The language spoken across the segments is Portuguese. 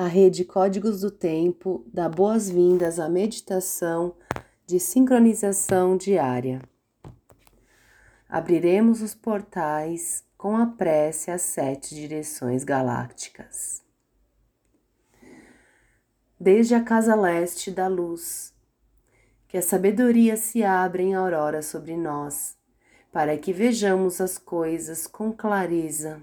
A rede Códigos do Tempo dá boas-vindas à meditação de sincronização diária. Abriremos os portais com a prece às sete direções galácticas. Desde a casa leste da luz, que a sabedoria se abra em aurora sobre nós, para que vejamos as coisas com clareza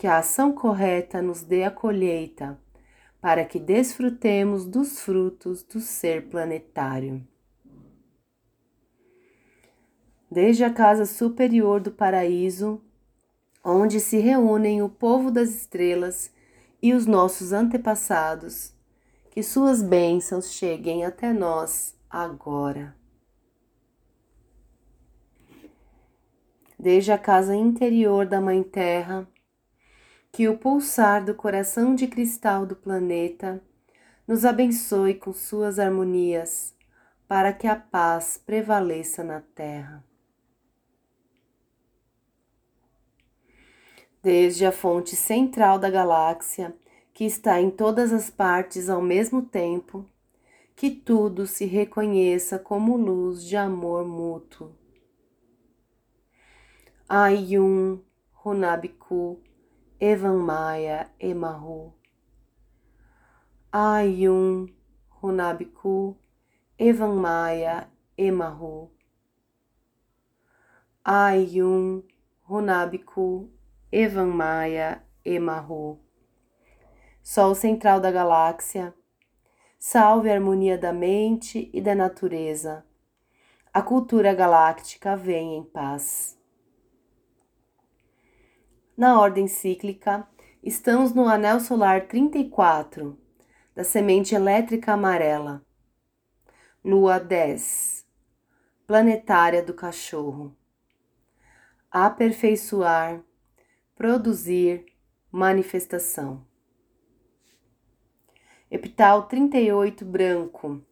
que a ação correta nos dê a colheita, para que desfrutemos dos frutos do ser planetário. Desde a casa superior do paraíso, onde se reúnem o povo das estrelas e os nossos antepassados, que suas bênçãos cheguem até nós agora. Desde a casa interior da Mãe Terra, que o pulsar do coração de cristal do planeta nos abençoe com suas harmonias, para que a paz prevaleça na Terra. Desde a fonte central da galáxia, que está em todas as partes ao mesmo tempo, que tudo se reconheça como luz de amor mútuo. Ayun Runabiku Evan Maia Emahu, Ayun Runabiku, Evan Maia Emahu, Ayun Runabiku, Evan Maia Emahu. Sol central da galáxia, salve a harmonia da mente e da natureza. A cultura galáctica vem em paz. Na ordem cíclica, estamos no anel solar 34 da semente elétrica amarela. Lua 10, planetária do cachorro. Aperfeiçoar, produzir, manifestação. Epital 38 branco.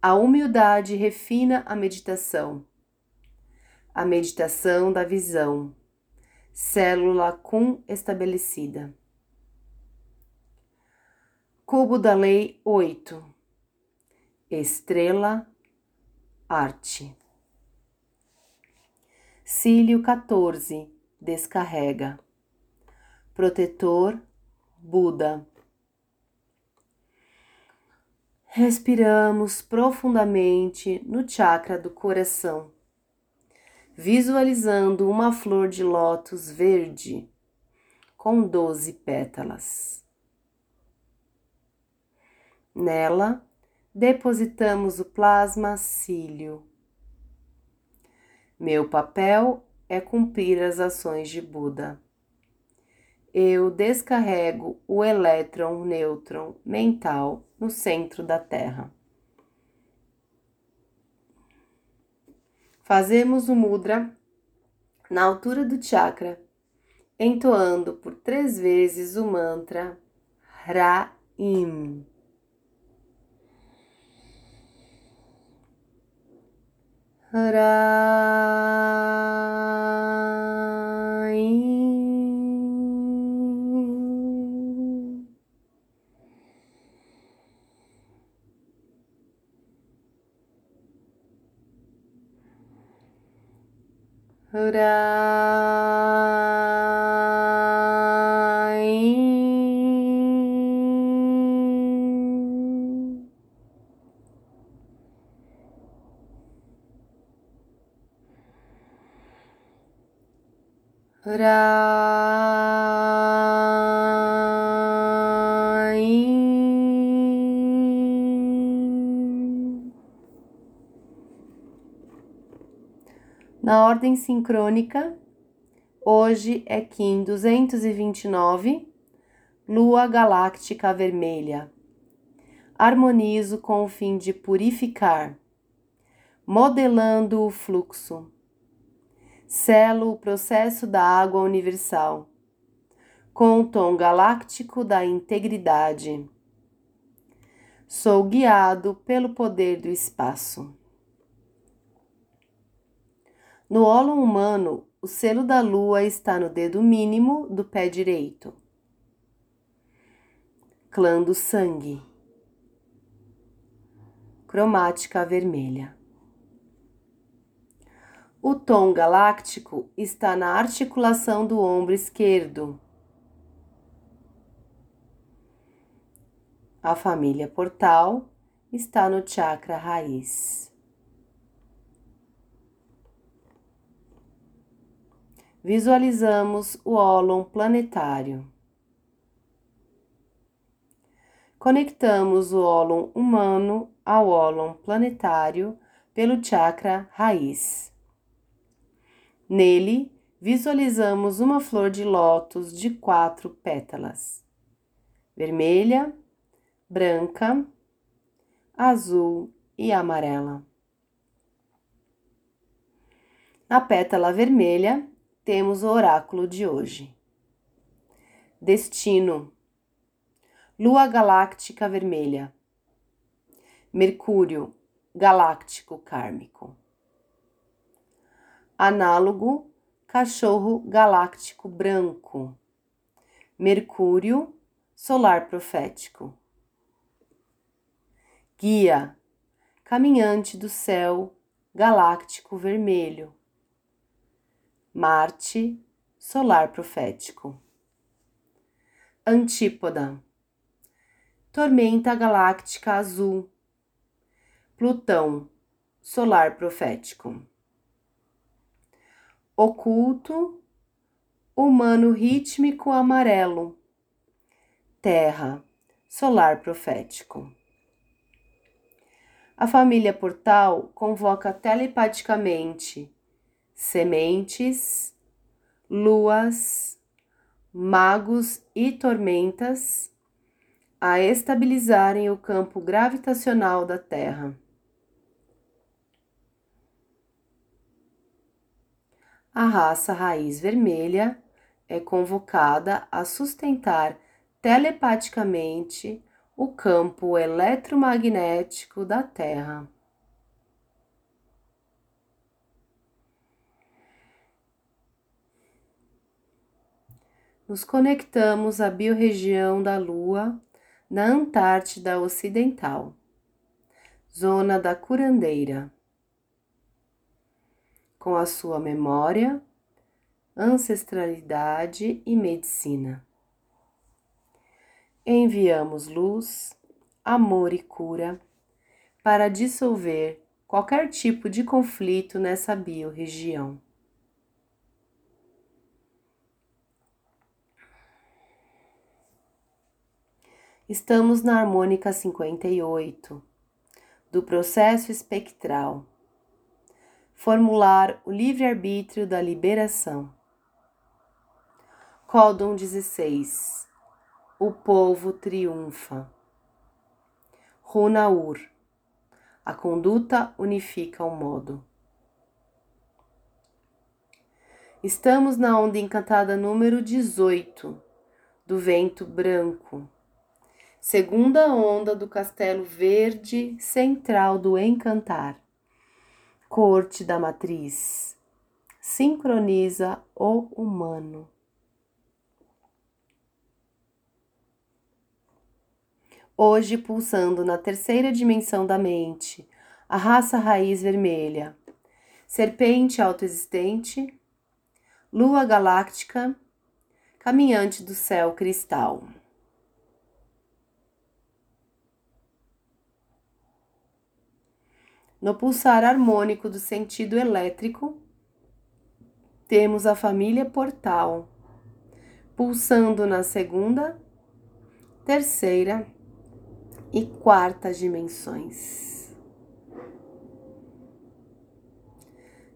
A humildade refina a meditação. A meditação da visão célula cum estabelecida. Cubo da Lei 8 Estrela Arte. Cílio 14 Descarrega. Protetor Buda. Respiramos profundamente no chakra do coração visualizando uma flor de lótus verde com doze pétalas. Nela, depositamos o plasma cílio. Meu papel é cumprir as ações de Buda. Eu descarrego o elétron nêutron mental no centro da Terra. Fazemos o mudra na altura do chakra, entoando por três vezes o mantra Ra-Im. Ra-Im. Hurrah. Na ordem sincrônica, Hoje é Kim 229, Lua Galáctica Vermelha. Harmonizo com o fim de purificar, modelando o fluxo. Selo o processo da água universal, com o tom galáctico da integridade. Sou guiado pelo poder do espaço. No olo humano, o selo da lua está no dedo mínimo do pé direito. Clã do sangue. Cromática vermelha. O tom galáctico está na articulação do ombro esquerdo. A família portal está no chakra raiz. Visualizamos o ólon planetário. Conectamos o ólon humano ao ólon planetário pelo chakra raiz. Nele, visualizamos uma flor de lótus de quatro pétalas: vermelha, branca, azul e amarela. Na pétala vermelha, temos o oráculo de hoje. Destino: Lua galáctica vermelha. Mercúrio galáctico kármico. Análogo: cachorro galáctico branco. Mercúrio solar profético. Guia: caminhante do céu galáctico vermelho. Marte, solar profético. Antípoda, tormenta galáctica azul. Plutão, solar profético. Oculto, humano rítmico amarelo. Terra, solar profético. A família Portal convoca telepaticamente sementes, luas, magos e tormentas a estabilizarem o campo gravitacional da Terra. A raça raiz vermelha é convocada a sustentar telepaticamente o campo eletromagnético da Terra. Nos conectamos à biorregião da Lua na Antártida Ocidental, zona da curandeira, com a sua memória, ancestralidade e medicina. Enviamos luz, amor e cura para dissolver qualquer tipo de conflito nessa biorregião. Estamos na harmônica 58 do processo espectral. Formular o livre-arbítrio da liberação. Códon 16. O povo triunfa. Runaur. A conduta unifica o modo. Estamos na onda encantada número 18 do vento branco segunda onda do castelo verde central do encantar. Corte da matriz. Sincroniza o humano. Hoje, pulsando na terceira dimensão da mente, a raça raiz vermelha, serpente autoexistente, lua galáctica, caminhante do céu cristal. No pulsar harmônico do sentido elétrico, temos a família portal, pulsando na segunda, terceira e quarta dimensões.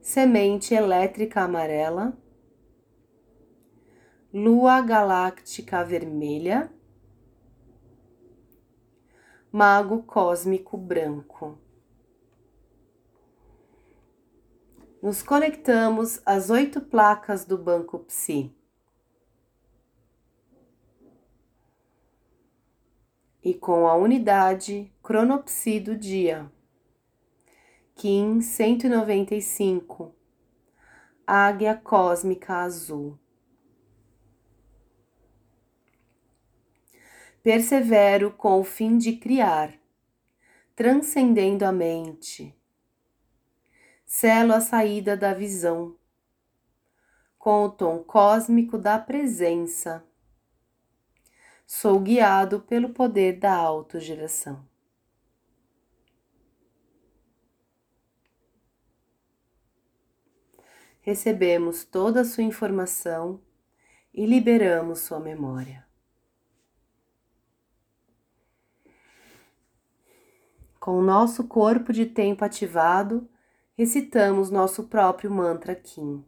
Semente elétrica amarela, lua galáctica vermelha, mago cósmico branco. Nos conectamos às oito placas do banco Psi. E com a unidade cronopsi do dia, Kim 195, Águia Cósmica Azul. Persevero com o fim de criar, transcendendo a mente. Selo a saída da visão, com o tom cósmico da presença. Sou guiado pelo poder da autogeração. Recebemos toda a sua informação e liberamos sua memória. Com o nosso corpo de tempo ativado, recitamos nosso próprio mantra Kim.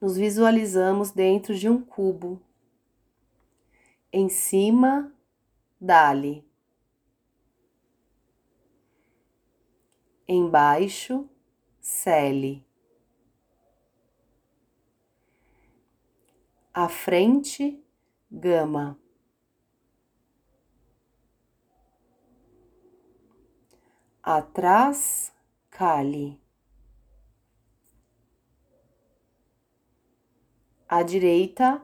Nos visualizamos dentro de um cubo. Em cima, Dali. Embaixo, Cele. À frente, Gama. Atrás, Kali. À direita,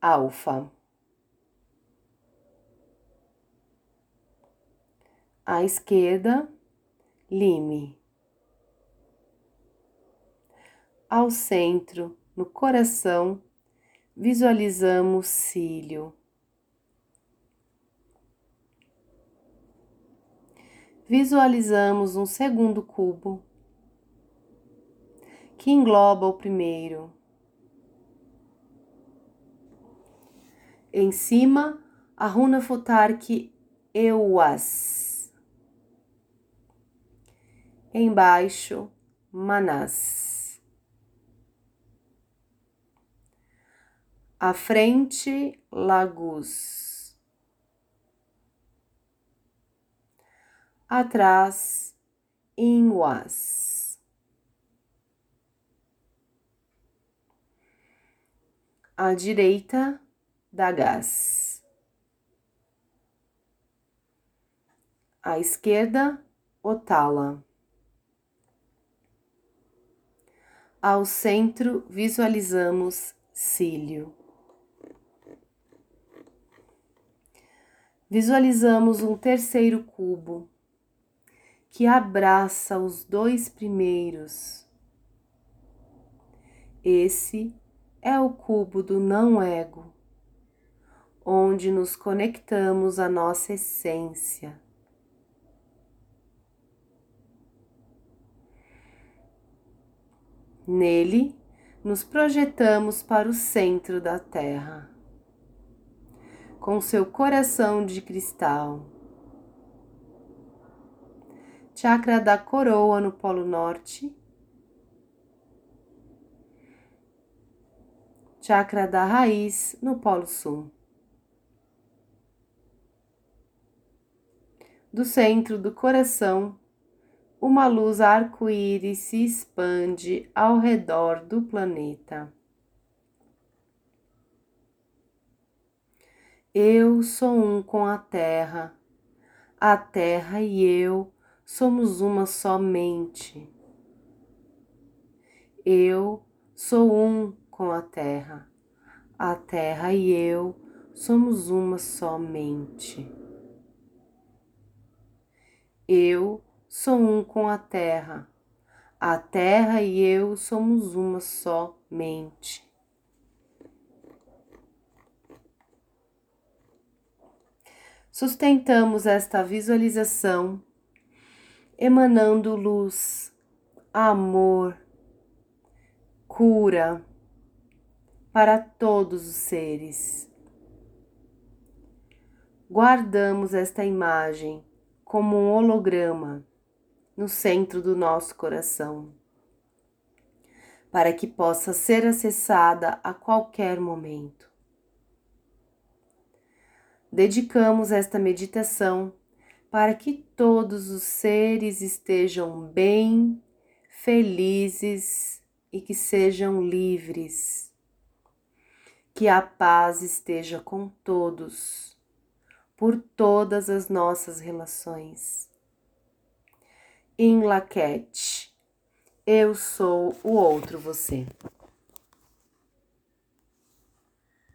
alfa. À esquerda, lime. Ao centro, no coração, visualizamos cílio. Visualizamos um segundo cubo que engloba o primeiro. Em cima, a runa Futark Euas. Embaixo, Manas. À frente, Lagos. Atrás, Inwas. À direita, da gás. À esquerda, Otala. Ao centro, visualizamos cílio. Visualizamos um terceiro cubo que abraça os dois primeiros. Esse é o cubo do não-ego onde nos conectamos à nossa essência. Nele, nos projetamos para o centro da Terra, com seu coração de cristal. Chakra da coroa no Polo Norte. Chakra da raiz no Polo Sul. Do centro do coração, uma luz arco-íris se expande ao redor do planeta. Eu sou um com a Terra, a Terra e eu somos uma só mente. Eu sou um com a Terra, a Terra e eu somos uma só mente. Eu sou um com a terra. A terra e eu somos uma só mente. Sustentamos esta visualização emanando luz, amor, cura para todos os seres. Guardamos esta imagem como um holograma no centro do nosso coração, para que possa ser acessada a qualquer momento. Dedicamos esta meditação para que todos os seres estejam bem, felizes e que sejam livres. Que a paz esteja com todos, por todas as nossas relações. Em Laquete, eu sou o outro você.